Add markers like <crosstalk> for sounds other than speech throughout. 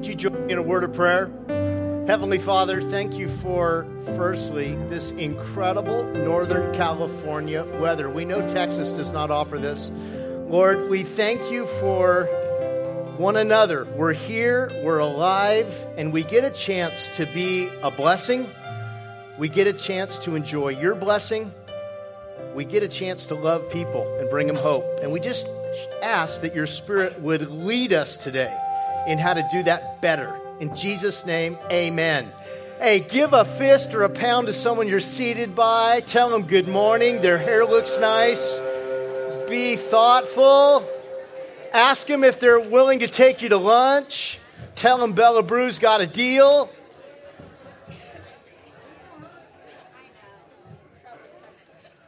Would you join me in a word of prayer? Heavenly Father, thank you for, firstly, this incredible Northern California weather. We know Texas does not offer this. Lord, we thank you for one another. We're here, we're alive, and we get a chance to be a blessing. We get a chance to enjoy your blessing. We get a chance to love people and bring them hope. And we just ask that your Spirit would lead us today in how to do that better. In Jesus' name, amen. Hey, give a fist or a pound to someone you're seated by. Tell them good morning. Their hair looks nice. Be thoughtful. Ask them if they're willing to take you to lunch. Tell them Bella Brew's got a deal.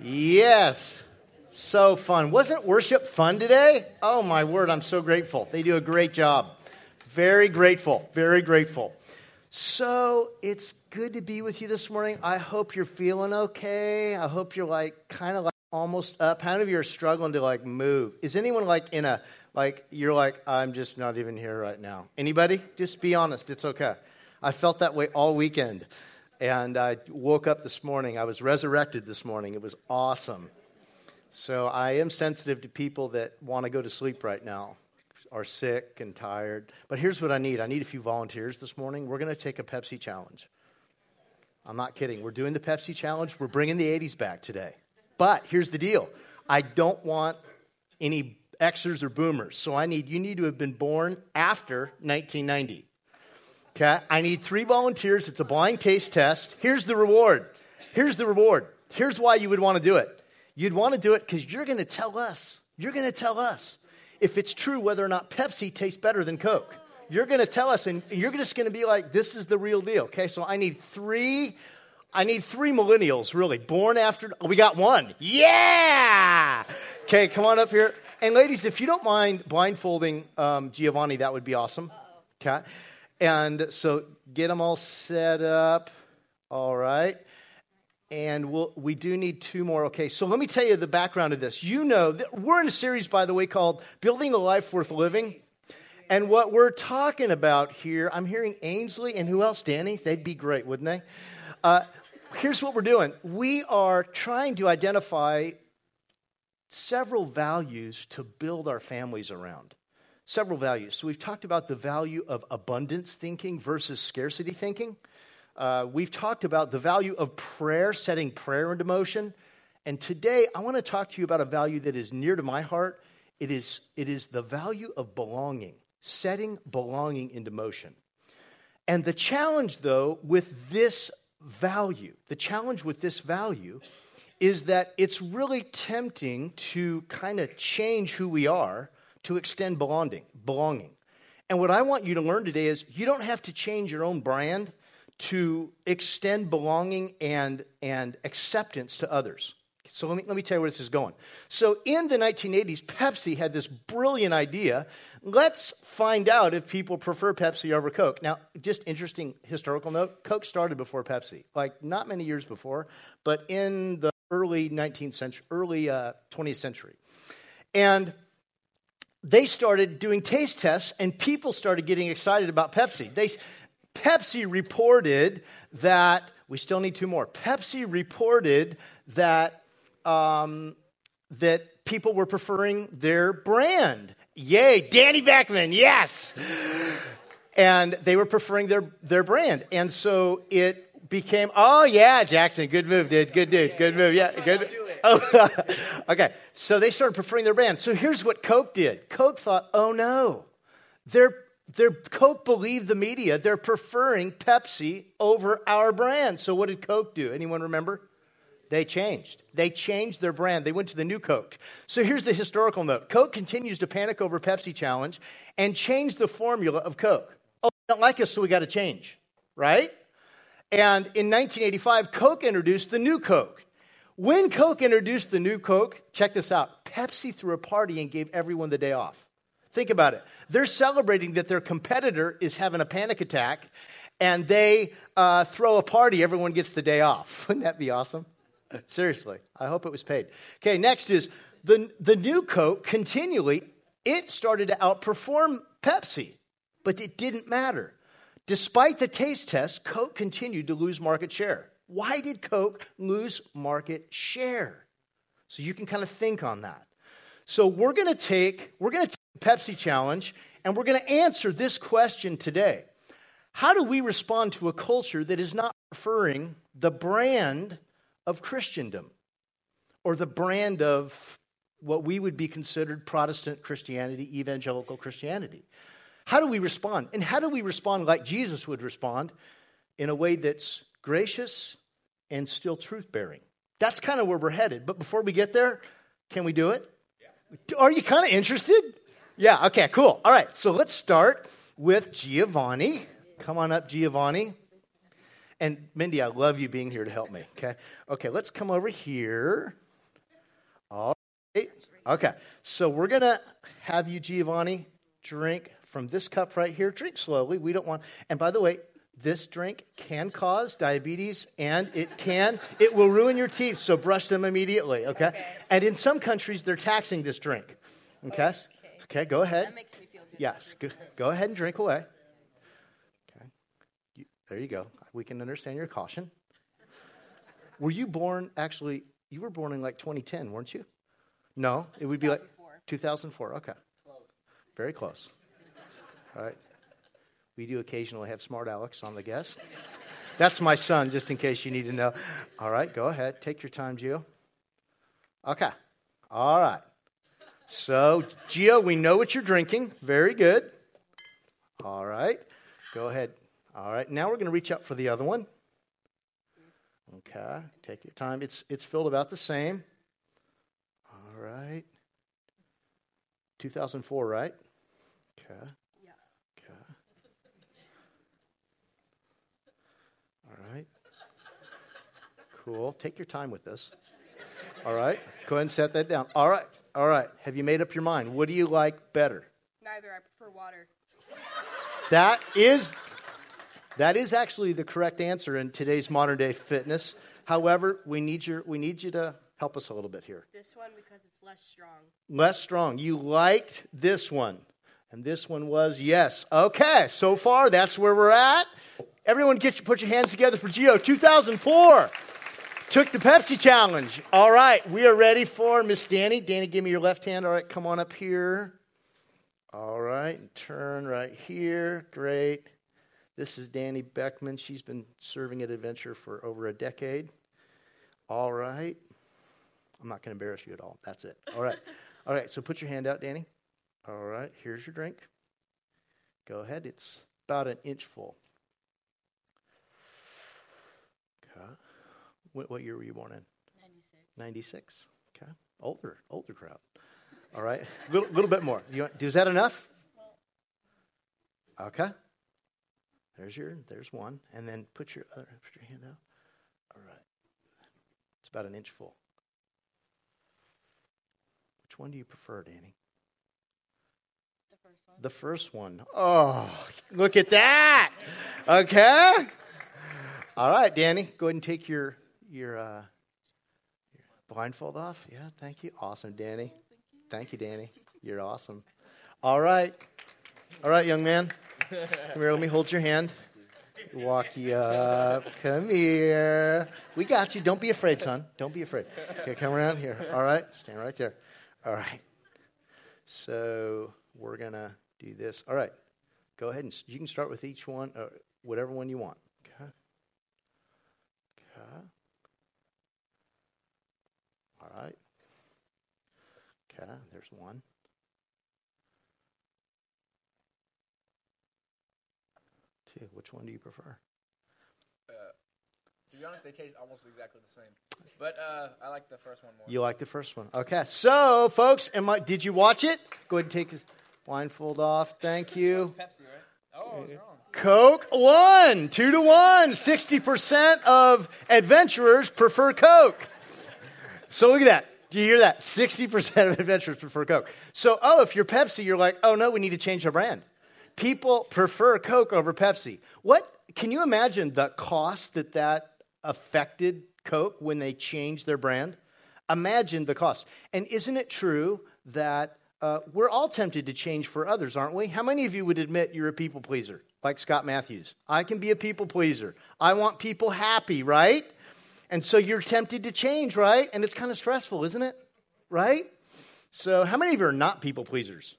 Yes. So fun. Wasn't worship fun today? Oh, my word, I'm so grateful. They do a great job. Very grateful. Very grateful. So it's good to be with you this morning. I hope you're feeling okay. I hope you're like kind of like almost up. How many of you are struggling to like move? Is anyone like in a like you're like I'm just not even here right now? Anybody? Just be honest. It's okay. I felt that way all weekend. And I woke up this morning. I was resurrected this morning. It was awesome. So I am sensitive to people that want to go to sleep right now, are sick and tired. But here's what I need I need a few volunteers this morning. We're going to take a Pepsi challenge. I'm not kidding. We're doing the Pepsi challenge. We're bringing the 80s back today. But here's the deal I don't want any Xers or boomers. So I need, you need to have been born after 1990. Okay? I need three volunteers. It's a blind taste test. Here's the reward. Here's the reward. Here's why you would want to do it. You'd want to do it because you're going to tell us. You're going to tell us if it's true whether or not Pepsi tastes better than Coke. You're going to tell us, and you're just going to be like, this is the real deal. Okay, so I need three. I need three millennials, really, born after. Oh, we got one. Yeah! Okay, come on up here. And ladies, if you don't mind blindfolding um, Giovanni, that would be awesome. Okay? And so get them all set up. All right and we'll, we do need two more. Okay, so let me tell you the background of this. You know, we're in a series, by the way, called Building a Life Worth Living. And what we're talking about here, I'm hearing Ainsley and who else, Danny? They'd be great, wouldn't they? Uh, here's what we're doing we are trying to identify several values to build our families around. Several values. So we've talked about the value of abundance thinking versus scarcity thinking. Uh, we've talked about the value of prayer, setting prayer into motion. And today, I want to talk to you about a value that is near to my heart. It is, it is the value of belonging, setting belonging into motion. And the challenge, though, with this value, the challenge with this value is that it's really tempting to kind of change who we are to extend belonging, belonging. And what I want you to learn today is you don't have to change your own brand to extend belonging and, and acceptance to others. So let me, let me tell you where this is going. So in the 1980s, Pepsi had this brilliant idea. Let's find out if people prefer Pepsi over Coke. Now, just interesting historical note Coke started before Pepsi, like not many years before, but in the early 19th century, early uh, 20th century. And they started doing taste tests, and people started getting excited about Pepsi. They, Pepsi reported that, we still need two more. Pepsi reported that, um, that people were preferring their brand. Yay, Danny Beckman, yes! And they were preferring their, their brand. And so it became, oh yeah, Jackson, good move, dude, good dude, good move, yeah, good. Oh, <laughs> okay. So they started preferring their brand. So here's what Coke did. Coke thought, oh no, they're their Coke believed the media. They're preferring Pepsi over our brand. So what did Coke do? Anyone remember? They changed. They changed their brand. They went to the new Coke. So here's the historical note. Coke continues to panic over Pepsi challenge and change the formula of Coke. Oh, they don't like us, so we got to change, right? And in 1985, Coke introduced the new Coke. When Coke introduced the new Coke, check this out. Pepsi threw a party and gave everyone the day off. Think about it. They're celebrating that their competitor is having a panic attack and they uh, throw a party. Everyone gets the day off. <laughs> Wouldn't that be awesome? Seriously, I hope it was paid. Okay, next is the, the new Coke continually, it started to outperform Pepsi. but it didn't matter. Despite the taste test, Coke continued to lose market share. Why did Coke lose market share? So you can kind of think on that. So we're going to take we're going to Pepsi challenge and we're going to answer this question today. How do we respond to a culture that is not preferring the brand of Christendom or the brand of what we would be considered Protestant Christianity, evangelical Christianity? How do we respond? And how do we respond like Jesus would respond in a way that's gracious and still truth bearing? That's kind of where we're headed. But before we get there, can we do it? Yeah. Are you kind of interested? Yeah, okay, cool. All right, so let's start with Giovanni. Come on up, Giovanni. And Mindy, I love you being here to help me, okay? Okay, let's come over here. All right. Okay, so we're going to have you, Giovanni, drink from this cup right here. Drink slowly. We don't want, and by the way, this drink can cause diabetes and it can, it will ruin your teeth, so brush them immediately, okay? okay. And in some countries, they're taxing this drink, okay? Okay, okay go ahead. That makes me feel good. Yes, go, go ahead and drink away. Okay, you, there you go. We can understand your caution. Were you born, actually, you were born in like 2010, weren't you? No, it would be like 2004, okay. Close. Very close. All right. We do occasionally have smart Alex on the guest. That's my son, just in case you need to know. All right, go ahead. Take your time, Gio. Okay. All right. So, Gio, we know what you're drinking. Very good. All right. Go ahead. All right. Now we're going to reach out for the other one. Okay. Take your time. It's, it's filled about the same. All right. 2004, right? Okay. Yeah. Okay. All right. Cool. Take your time with this. All right. Go ahead and set that down. All right. All right. Have you made up your mind? What do you like better? Neither. I prefer water. That is that is actually the correct answer in today's modern day fitness. However, we need your we need you to help us a little bit here. This one because it's less strong. Less strong. You liked this one. And this one was yes. Okay, so far that's where we're at. Everyone get your, put your hands together for Gio 2004 took the Pepsi challenge. All right, we are ready for Miss Danny. Danny, give me your left hand. All right, come on up here. All right, and turn right here. Great. This is Danny Beckman. She's been serving at Adventure for over a decade. All right. I'm not going to embarrass you at all. That's it. All right. <laughs> All right, so put your hand out, Danny. All right, here's your drink. Go ahead. It's about an inch full. What, what year were you born in? 96. 96. Okay. Older, older crowd. All right. A little, little bit more. You, is that enough? Okay. There's your, there's one. And then put your other, put your hand out. All right. It's about an inch full. Which one do you prefer, Danny? The first one. The first one. Oh, look at that. <laughs> Okay. All right, Danny, go ahead and take your your, uh, your blindfold off? Yeah, thank you. Awesome, Danny. Thank you, Danny. You're awesome. All right. All right, young man. Come here, let me hold your hand. Walk you up. Come here. We got you. Don't be afraid, son. Don't be afraid. Okay, come around here. All right. Stand right there. All right. So we're going to do this. All right. Go ahead and you can start with each one, uh, whatever one you want. Okay. Okay. All right. Okay, there's one. Two. Which one do you prefer? Uh, to be honest, they taste almost exactly the same. But uh, I like the first one more. You like the first one. Okay. So, folks, am I, did you watch it? Go ahead and take his blindfold off. Thank you. Pepsi, right? Oh, wrong. Coke one, two to one. 60% of adventurers prefer Coke. So look at that. Do you hear that? 60% of adventurers prefer Coke. So, oh, if you're Pepsi, you're like, oh no, we need to change our brand. People prefer Coke over Pepsi. What can you imagine the cost that that affected Coke when they changed their brand? Imagine the cost. And isn't it true that uh, we're all tempted to change for others, aren't we? How many of you would admit you're a people pleaser, like Scott Matthews? I can be a people pleaser. I want people happy, right? And so you're tempted to change, right? And it's kind of stressful, isn't it? Right? So, how many of you are not people pleasers?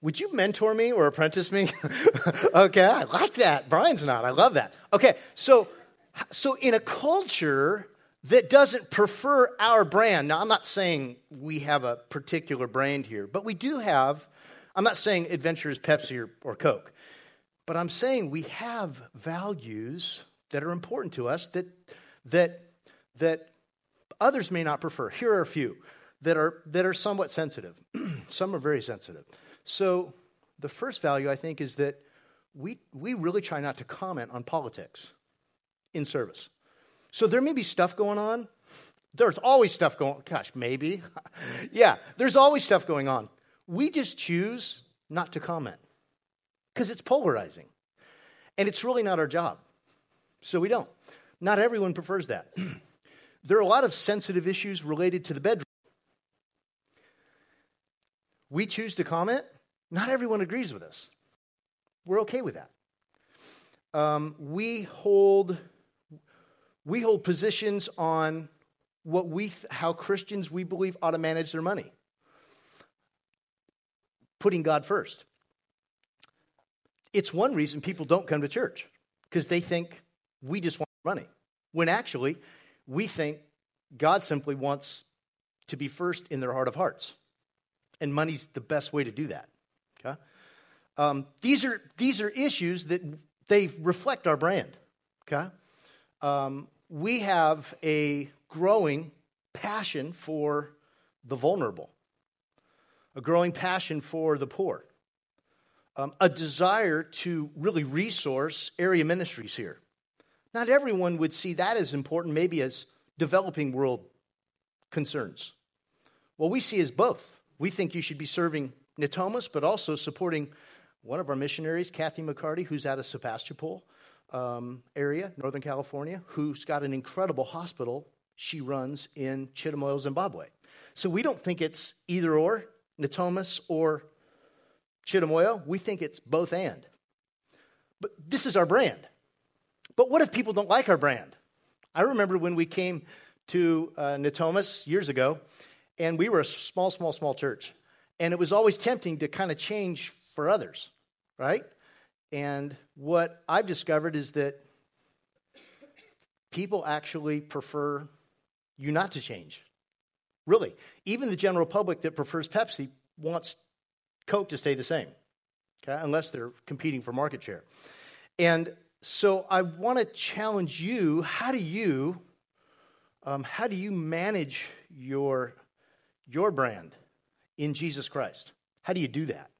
Would you mentor me or apprentice me? <laughs> okay, I like that. Brian's not. I love that. Okay, so so in a culture that doesn't prefer our brand. Now, I'm not saying we have a particular brand here, but we do have, I'm not saying Adventure is Pepsi or, or Coke, but I'm saying we have values that are important to us that, that, that others may not prefer. Here are a few that are, that are somewhat sensitive. <clears throat> Some are very sensitive. So, the first value I think is that we, we really try not to comment on politics in service. So there may be stuff going on. There's always stuff going on. gosh, maybe. <laughs> yeah, there's always stuff going on. We just choose not to comment because it's polarizing. And it's really not our job. So we don't. Not everyone prefers that. <clears throat> there are a lot of sensitive issues related to the bedroom. We choose to comment. Not everyone agrees with us. We're okay with that. Um, we hold we hold positions on what we th- how Christians we believe ought to manage their money. Putting God first. It's one reason people don't come to church because they think we just want money. When actually, we think God simply wants to be first in their heart of hearts. And money's the best way to do that. Okay? Um, these, are, these are issues that they reflect our brand. Okay? Um, we have a growing passion for the vulnerable, a growing passion for the poor, um, a desire to really resource area ministries here. Not everyone would see that as important, maybe as developing world concerns. Well, we see as both. We think you should be serving Natomas, but also supporting one of our missionaries, Kathy McCarty, who's out of Sebastopol um, area, Northern California, who's got an incredible hospital she runs in Chidamoyo, Zimbabwe. So we don't think it's either or, Natomas or Chidamoyo. We think it's both and. But this is our brand. But what if people don't like our brand? I remember when we came to uh, Natomas years ago, and we were a small, small, small church. And it was always tempting to kind of change for others, right? And what I've discovered is that people actually prefer you not to change. Really. Even the general public that prefers Pepsi wants Coke to stay the same, okay, unless they're competing for market share. And so I want to challenge you how do you um, how do you manage your your brand in Jesus Christ? How do you do that?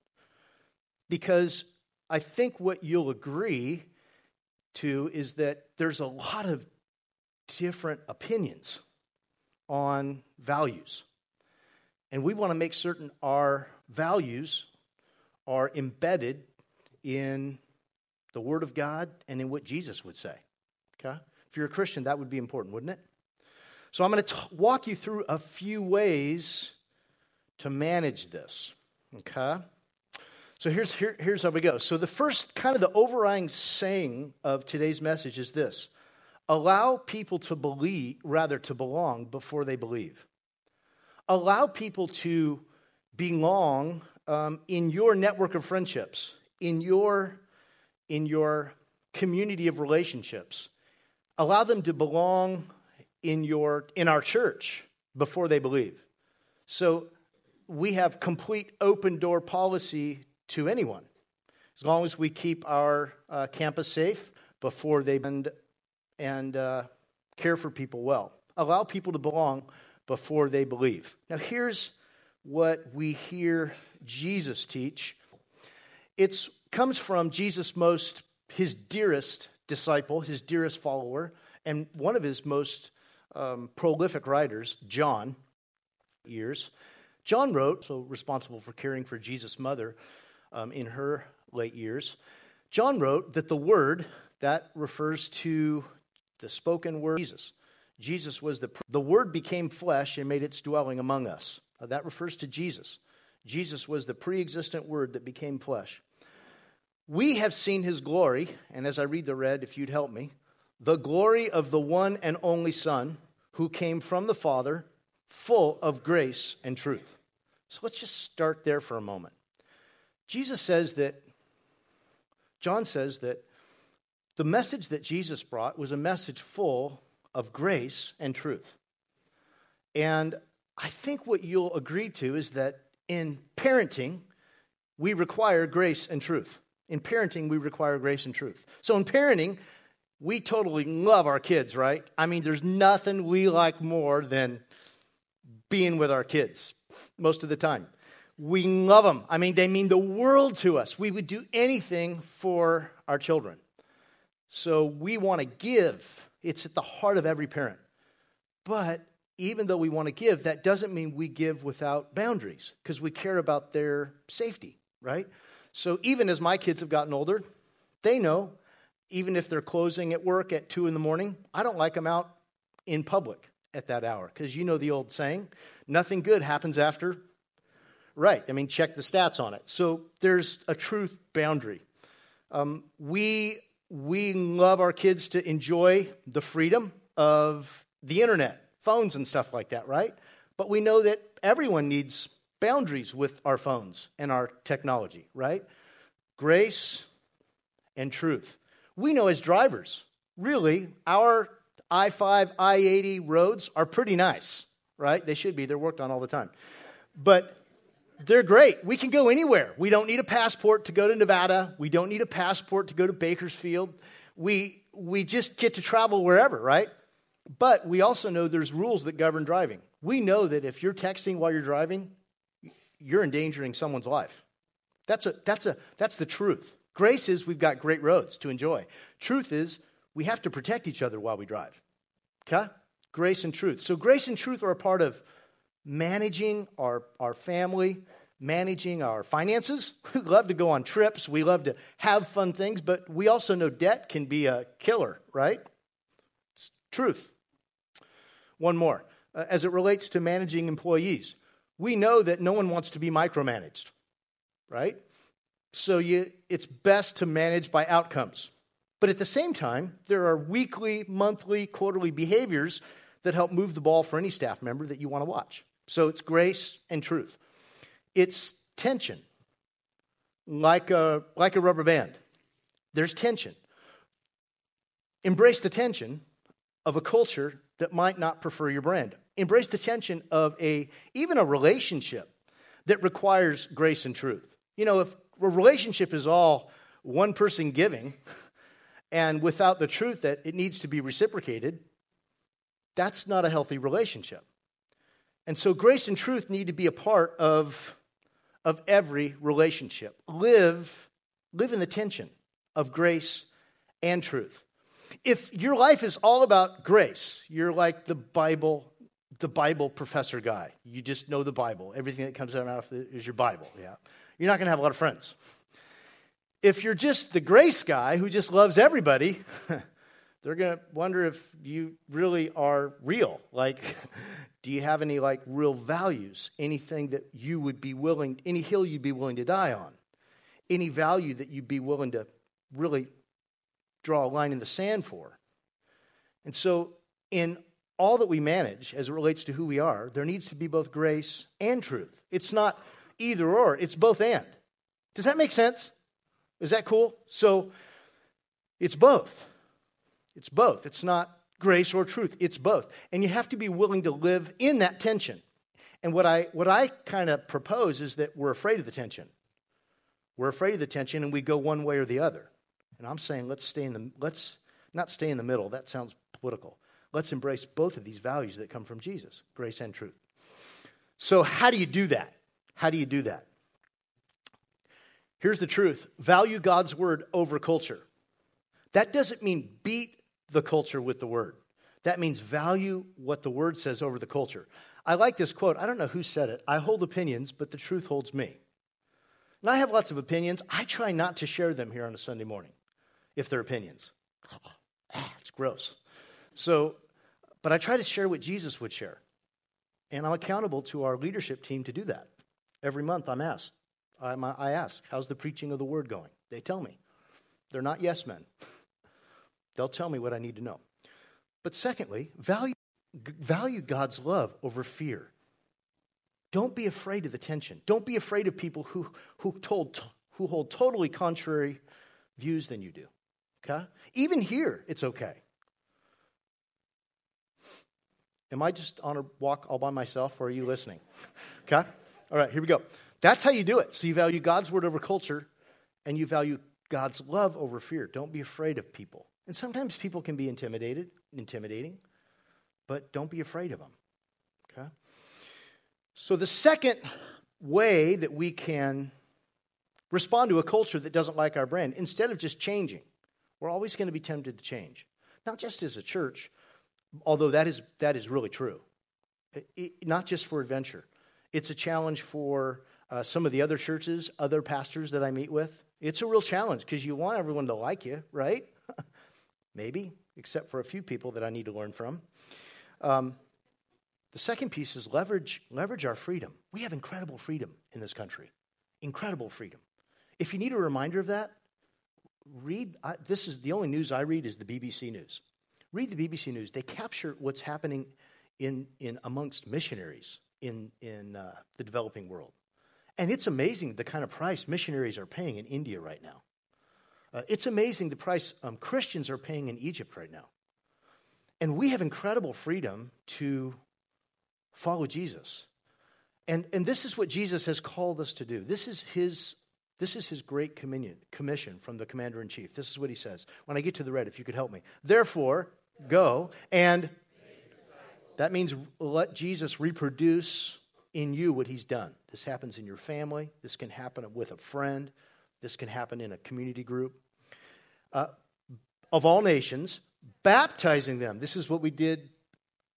Because I think what you'll agree to is that there's a lot of different opinions on values. And we want to make certain our values are embedded in the Word of God and in what Jesus would say. Okay? If you're a Christian, that would be important, wouldn't it? So I'm going to walk you through a few ways to manage this. Okay? So here's, here, here's how we go. So, the first kind of the overriding saying of today's message is this allow people to believe, rather, to belong before they believe. Allow people to belong um, in your network of friendships, in your, in your community of relationships. Allow them to belong in, your, in our church before they believe. So, we have complete open door policy to anyone, as long as we keep our uh, campus safe before they and, and uh, care for people well. Allow people to belong before they believe. Now, here's what we hear Jesus teach. It comes from Jesus' most, his dearest disciple, his dearest follower, and one of his most um, prolific writers, John, years. John wrote, so responsible for caring for Jesus' mother, um, in her late years. John wrote that the Word, that refers to the spoken word Jesus. Jesus was the the Word became flesh and made its dwelling among us. That refers to Jesus. Jesus was the pre existent word that became flesh. We have seen his glory, and as I read the red, if you'd help me, the glory of the one and only Son who came from the Father, full of grace and truth. So let's just start there for a moment. Jesus says that, John says that the message that Jesus brought was a message full of grace and truth. And I think what you'll agree to is that in parenting, we require grace and truth. In parenting, we require grace and truth. So in parenting, we totally love our kids, right? I mean, there's nothing we like more than being with our kids most of the time. We love them. I mean, they mean the world to us. We would do anything for our children. So we want to give. It's at the heart of every parent. But even though we want to give, that doesn't mean we give without boundaries because we care about their safety, right? So even as my kids have gotten older, they know, even if they're closing at work at two in the morning, I don't like them out in public at that hour because you know the old saying nothing good happens after. Right. I mean, check the stats on it. So there's a truth boundary. Um, we, we love our kids to enjoy the freedom of the internet, phones, and stuff like that, right? But we know that everyone needs boundaries with our phones and our technology, right? Grace and truth. We know as drivers, really, our I 5, I 80 roads are pretty nice, right? They should be, they're worked on all the time. But they're great. We can go anywhere. We don't need a passport to go to Nevada. We don't need a passport to go to Bakersfield. We, we just get to travel wherever, right? But we also know there's rules that govern driving. We know that if you're texting while you're driving, you're endangering someone's life. That's, a, that's, a, that's the truth. Grace is we've got great roads to enjoy. Truth is we have to protect each other while we drive. Okay? Grace and truth. So, grace and truth are a part of managing our, our family, managing our finances. <laughs> We love to go on trips, we love to have fun things, but we also know debt can be a killer, right? It's truth. One more. Uh, as it relates to managing employees, we know that no one wants to be micromanaged, right? So you, it's best to manage by outcomes. But at the same time, there are weekly, monthly, quarterly behaviors that help move the ball for any staff member that you want to watch. So it's grace and truth. It's tension, like a, like a rubber band. There's tension. Embrace the tension of a culture that might not prefer your brand. Embrace the tension of a even a relationship that requires grace and truth. You know, if a relationship is all one person giving, and without the truth that it needs to be reciprocated, that's not a healthy relationship. And so grace and truth need to be a part of, of every relationship. Live, live in the tension of grace and truth. If your life is all about grace, you're like the Bible, the Bible professor guy. You just know the Bible. Everything that comes out of is your Bible. Yeah. You're not going to have a lot of friends if you're just the grace guy who just loves everybody, <laughs> they're going to wonder if you really are real. Like, <laughs> do you have any like real values? Anything that you would be willing, any hill you'd be willing to die on? Any value that you'd be willing to really draw a line in the sand for? And so, in all that we manage as it relates to who we are, there needs to be both grace and truth. It's not either or, it's both and. Does that make sense? Is that cool? So it's both. It's both. It's not grace or truth. It's both. And you have to be willing to live in that tension. And what I, what I kind of propose is that we're afraid of the tension. We're afraid of the tension and we go one way or the other. And I'm saying let's stay in the, let's not stay in the middle. That sounds political. Let's embrace both of these values that come from Jesus grace and truth. So, how do you do that? How do you do that? Here's the truth value God's word over culture. That doesn't mean beat the culture with the word. That means value what the word says over the culture. I like this quote. I don't know who said it. I hold opinions, but the truth holds me. And I have lots of opinions. I try not to share them here on a Sunday morning if they're opinions. <sighs> ah, it's gross. So, but I try to share what Jesus would share. And I'm accountable to our leadership team to do that. Every month I'm asked, I'm, I ask, how's the preaching of the word going? They tell me. They're not yes men. They'll tell me what I need to know. But secondly, value, value God's love over fear. Don't be afraid of the tension. Don't be afraid of people who, who, told, who hold totally contrary views than you do. Okay? Even here, it's okay. Am I just on a walk all by myself, or are you listening? <laughs> Okay? All right, here we go. That's how you do it. So you value God's word over culture, and you value God's love over fear. Don't be afraid of people. And sometimes people can be intimidated, intimidating, but don't be afraid of them. Okay? So the second way that we can respond to a culture that doesn't like our brand, instead of just changing, we're always going to be tempted to change. Not just as a church, although that is, that is really true. It, it, not just for adventure. It's a challenge for uh, some of the other churches, other pastors that I meet with. It's a real challenge because you want everyone to like you, right? <laughs> Maybe, except for a few people that I need to learn from. Um, the second piece is leverage, leverage our freedom. We have incredible freedom in this country. Incredible freedom. If you need a reminder of that, read I, this is the only news I read is the BBC News. Read the BBC News. They capture what's happening in, in amongst missionaries in, in uh, the developing world. And it's amazing the kind of price missionaries are paying in India right now. Uh, it's amazing the price um, Christians are paying in Egypt right now. And we have incredible freedom to follow Jesus. And, and this is what Jesus has called us to do. This is his, this is his great communion, commission from the commander in chief. This is what he says. When I get to the red, if you could help me. Therefore, go and that means let Jesus reproduce in you what he's done. This happens in your family. This can happen with a friend. This can happen in a community group. Uh, of all nations, baptizing them. This is what we did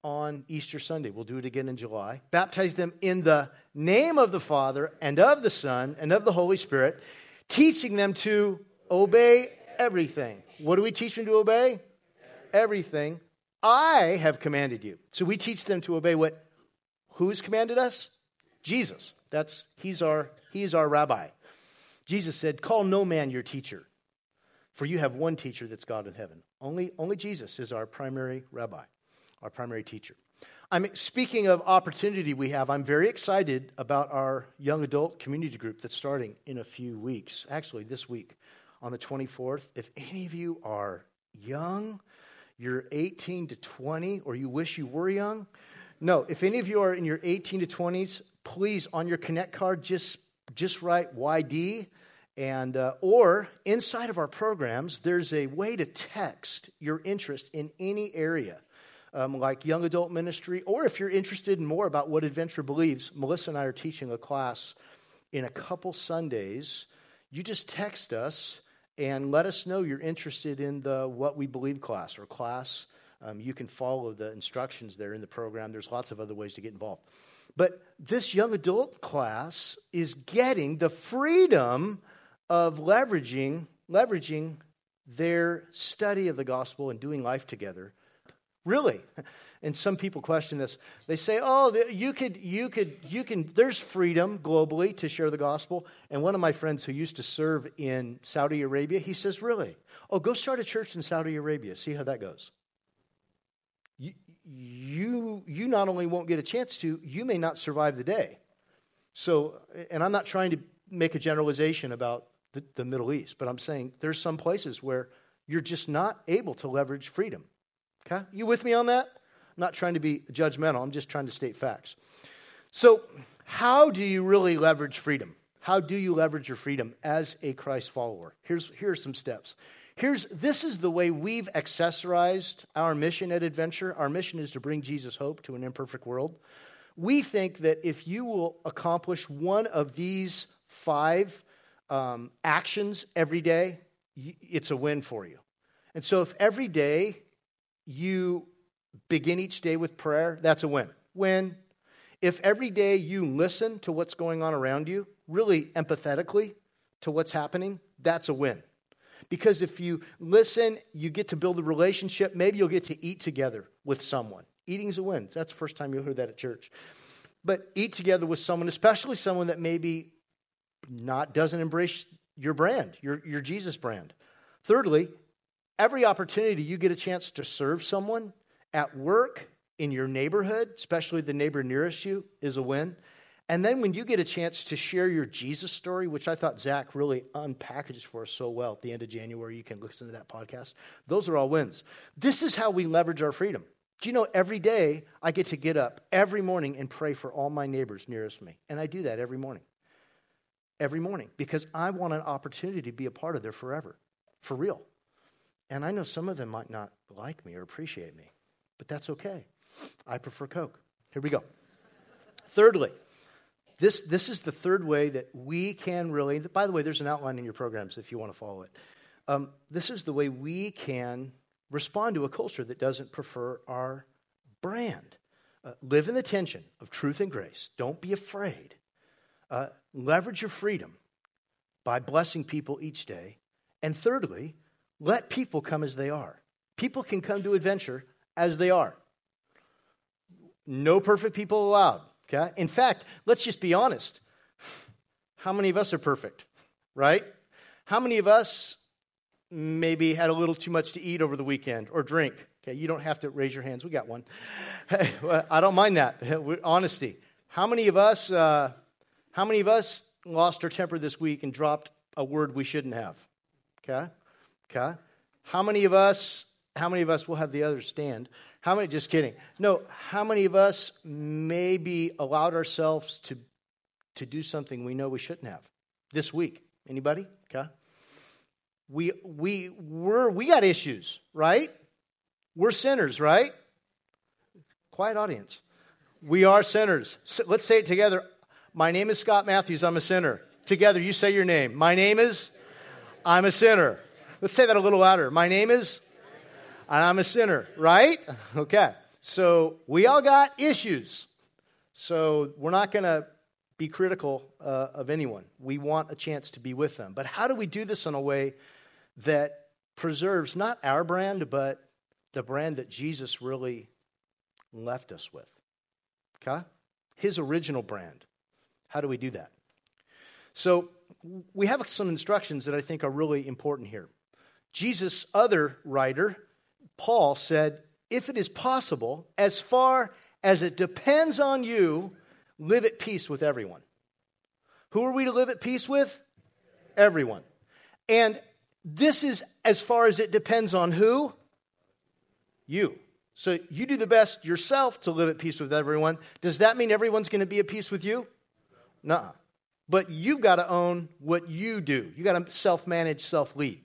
on Easter Sunday. We'll do it again in July. Baptize them in the name of the Father and of the Son and of the Holy Spirit, teaching them to obey everything. What do we teach them to obey? Everything I have commanded you. So we teach them to obey what who's commanded us? Jesus. That's he's our he's our rabbi. Jesus said, "Call no man your teacher, for you have one teacher that's God in heaven. Only only Jesus is our primary rabbi, our primary teacher." I'm speaking of opportunity we have. I'm very excited about our young adult community group that's starting in a few weeks. Actually, this week on the 24th. If any of you are young, you're 18 to 20, or you wish you were young. No, if any of you are in your 18 to 20s, please on your Connect card just just write YD, and uh, or inside of our programs, there's a way to text your interest in any area. Um, like young adult ministry, or if you're interested in more about what Adventure believes, Melissa and I are teaching a class in a couple Sundays. You just text us and let us know you're interested in the What We Believe class or class. Um, you can follow the instructions there in the program. There's lots of other ways to get involved. But this young adult class is getting the freedom of leveraging, leveraging their study of the gospel and doing life together. Really. And some people question this. They say, "Oh, you could, you could, you can." There's freedom globally to share the gospel. And one of my friends who used to serve in Saudi Arabia, he says, "Really? Oh, go start a church in Saudi Arabia. See how that goes." You, you, you not only won't get a chance to, you may not survive the day. So, and I'm not trying to make a generalization about the, the Middle East, but I'm saying there's some places where you're just not able to leverage freedom. Okay? You with me on that? Not trying to be judgmental, I'm just trying to state facts. So, how do you really leverage freedom? How do you leverage your freedom as a Christ follower? Here's, here are some steps. Here's, this is the way we've accessorized our mission at Adventure. Our mission is to bring Jesus hope to an imperfect world. We think that if you will accomplish one of these five um, actions every day, it's a win for you. And so if every day you begin each day with prayer, that's a win. Win. If every day you listen to what's going on around you, really empathetically to what's happening, that's a win. Because if you listen, you get to build a relationship. Maybe you'll get to eat together with someone. Eating's a win. That's the first time you'll hear that at church. but eat together with someone, especially someone that maybe not doesn't embrace your brand, your, your Jesus brand. Thirdly, every opportunity you get a chance to serve someone at work, in your neighborhood, especially the neighbor nearest you, is a win. And then when you get a chance to share your Jesus story, which I thought Zach really unpackaged for us so well at the end of January, you can listen to that podcast. Those are all wins. This is how we leverage our freedom. Do you know every day I get to get up every morning and pray for all my neighbors nearest me? And I do that every morning. Every morning because I want an opportunity to be a part of their forever, for real. And I know some of them might not like me or appreciate me, but that's okay. I prefer Coke. Here we go. Thirdly, this, this is the third way that we can really, by the way, there's an outline in your programs if you want to follow it. Um, this is the way we can respond to a culture that doesn't prefer our brand. Uh, live in the tension of truth and grace. Don't be afraid. Uh, leverage your freedom by blessing people each day. And thirdly, let people come as they are. People can come to adventure as they are. No perfect people allowed. Okay? In fact, let's just be honest. How many of us are perfect? Right? How many of us maybe had a little too much to eat over the weekend or drink? Okay, you don't have to raise your hands. We got one. <laughs> I don't mind that. <laughs> Honesty. How many of us? Uh, how many of us lost our temper this week and dropped a word we shouldn't have? Okay, okay. How many of us? How many of us will have the others stand? How many, just kidding. No, how many of us maybe allowed ourselves to, to do something we know we shouldn't have this week? Anybody? Okay. We, we, we're, we got issues, right? We're sinners, right? Quiet audience. We are sinners. So let's say it together. My name is Scott Matthews. I'm a sinner. Together, you say your name. My name is, I'm a sinner. Let's say that a little louder. My name is, and I'm a sinner, right? <laughs> Okay. So we all got issues. So we're not going to be critical uh, of anyone. We want a chance to be with them. But how do we do this in a way that preserves not our brand, but the brand that Jesus really left us with? Okay? His original brand. How do we do that? So we have some instructions that I think are really important here. Jesus' other writer, Paul said, if it is possible, as far as it depends on you, live at peace with everyone. Who are we to live at peace with? Everyone. And this is as far as it depends on who? You. So you do the best yourself to live at peace with everyone. Does that mean everyone's going to be at peace with you? No. But you've got to own what you do. You got to self manage, self lead.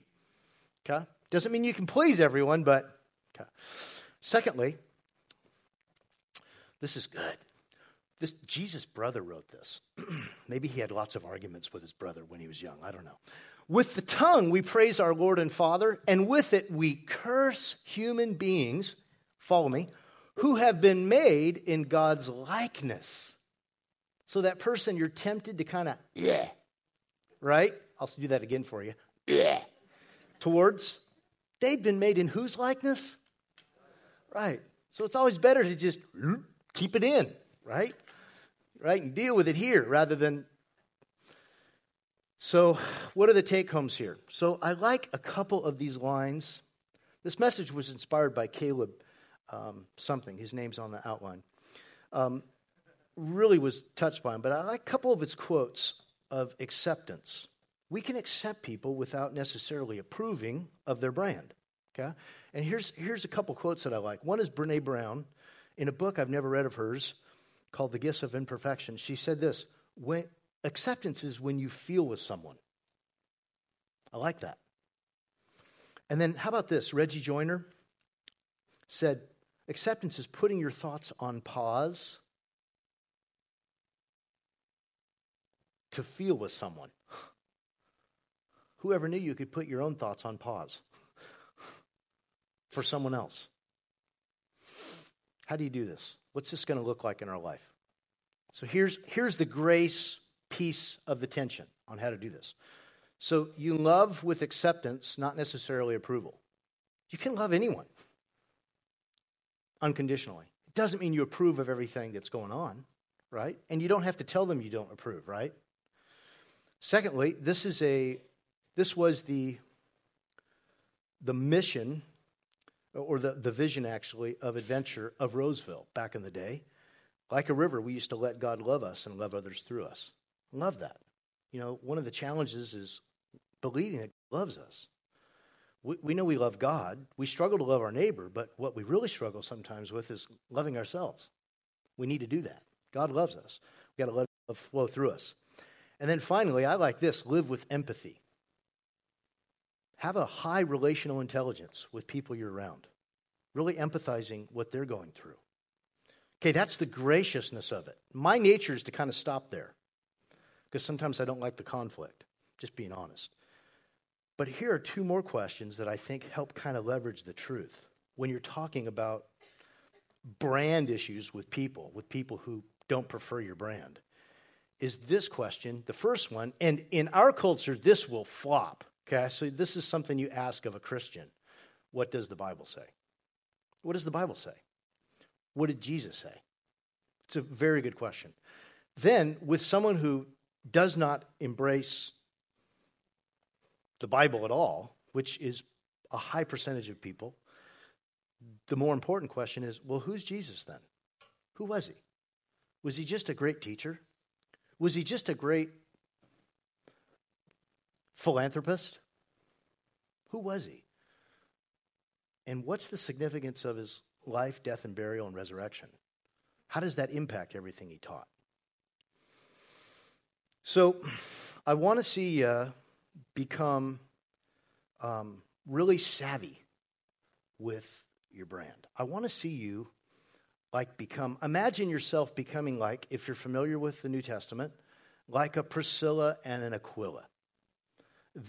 Okay? Doesn't mean you can please everyone, but Okay. Secondly, this is good. This Jesus' brother wrote this. <clears throat> Maybe he had lots of arguments with his brother when he was young. I don't know. With the tongue we praise our Lord and Father, and with it we curse human beings, follow me, who have been made in God's likeness. So that person you're tempted to kind of, yeah, right? I'll do that again for you. Yeah. Towards, they've been made in whose likeness? Right. So it's always better to just keep it in, right? Right? And deal with it here rather than. So, what are the take homes here? So, I like a couple of these lines. This message was inspired by Caleb um, something. His name's on the outline. Um, really was touched by him, but I like a couple of his quotes of acceptance. We can accept people without necessarily approving of their brand. Okay? And here's, here's a couple quotes that I like. One is Brene Brown in a book I've never read of hers called The Gifts of Imperfection. She said this when, Acceptance is when you feel with someone. I like that. And then how about this? Reggie Joiner said, Acceptance is putting your thoughts on pause to feel with someone. Whoever knew you could put your own thoughts on pause? For someone else. How do you do this? What's this going to look like in our life? So here's, here's the grace piece of the tension on how to do this. So you love with acceptance, not necessarily approval. You can love anyone unconditionally. It doesn't mean you approve of everything that's going on, right? And you don't have to tell them you don't approve, right? Secondly, this is a this was the the mission or the, the vision actually of adventure of Roseville back in the day. Like a river, we used to let God love us and love others through us. Love that. You know, one of the challenges is believing that God loves us. We, we know we love God. We struggle to love our neighbor, but what we really struggle sometimes with is loving ourselves. We need to do that. God loves us. We got to let love flow through us. And then finally, I like this live with empathy. Have a high relational intelligence with people you're around, really empathizing what they're going through. Okay, that's the graciousness of it. My nature is to kind of stop there because sometimes I don't like the conflict, just being honest. But here are two more questions that I think help kind of leverage the truth when you're talking about brand issues with people, with people who don't prefer your brand. Is this question, the first one, and in our culture, this will flop. Okay, so this is something you ask of a Christian. What does the Bible say? What does the Bible say? What did Jesus say? It's a very good question. Then, with someone who does not embrace the Bible at all, which is a high percentage of people, the more important question is well, who's Jesus then? Who was he? Was he just a great teacher? Was he just a great philanthropist? Who was he? And what's the significance of his life, death, and burial and resurrection? How does that impact everything he taught? So, I want to see you become um, really savvy with your brand. I want to see you like become, imagine yourself becoming like, if you're familiar with the New Testament, like a Priscilla and an Aquila.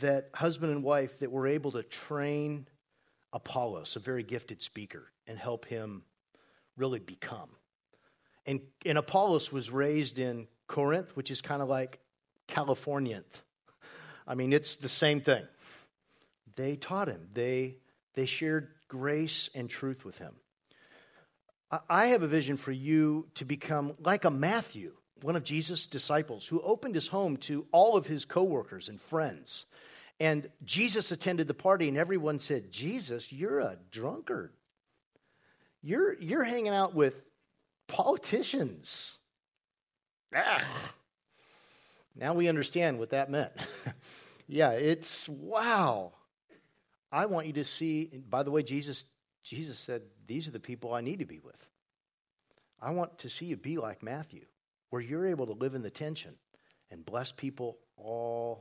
That husband and wife that were able to train Apollos, a very gifted speaker, and help him really become. And, and Apollos was raised in Corinth, which is kind of like Californian. I mean, it's the same thing. They taught him, they, they shared grace and truth with him. I have a vision for you to become like a Matthew, one of Jesus' disciples, who opened his home to all of his coworkers and friends. And Jesus attended the party, and everyone said, Jesus, you're a drunkard. You're, you're hanging out with politicians. Ah. Now we understand what that meant. <laughs> yeah, it's wow. I want you to see, by the way, Jesus, Jesus said, These are the people I need to be with. I want to see you be like Matthew, where you're able to live in the tension and bless people all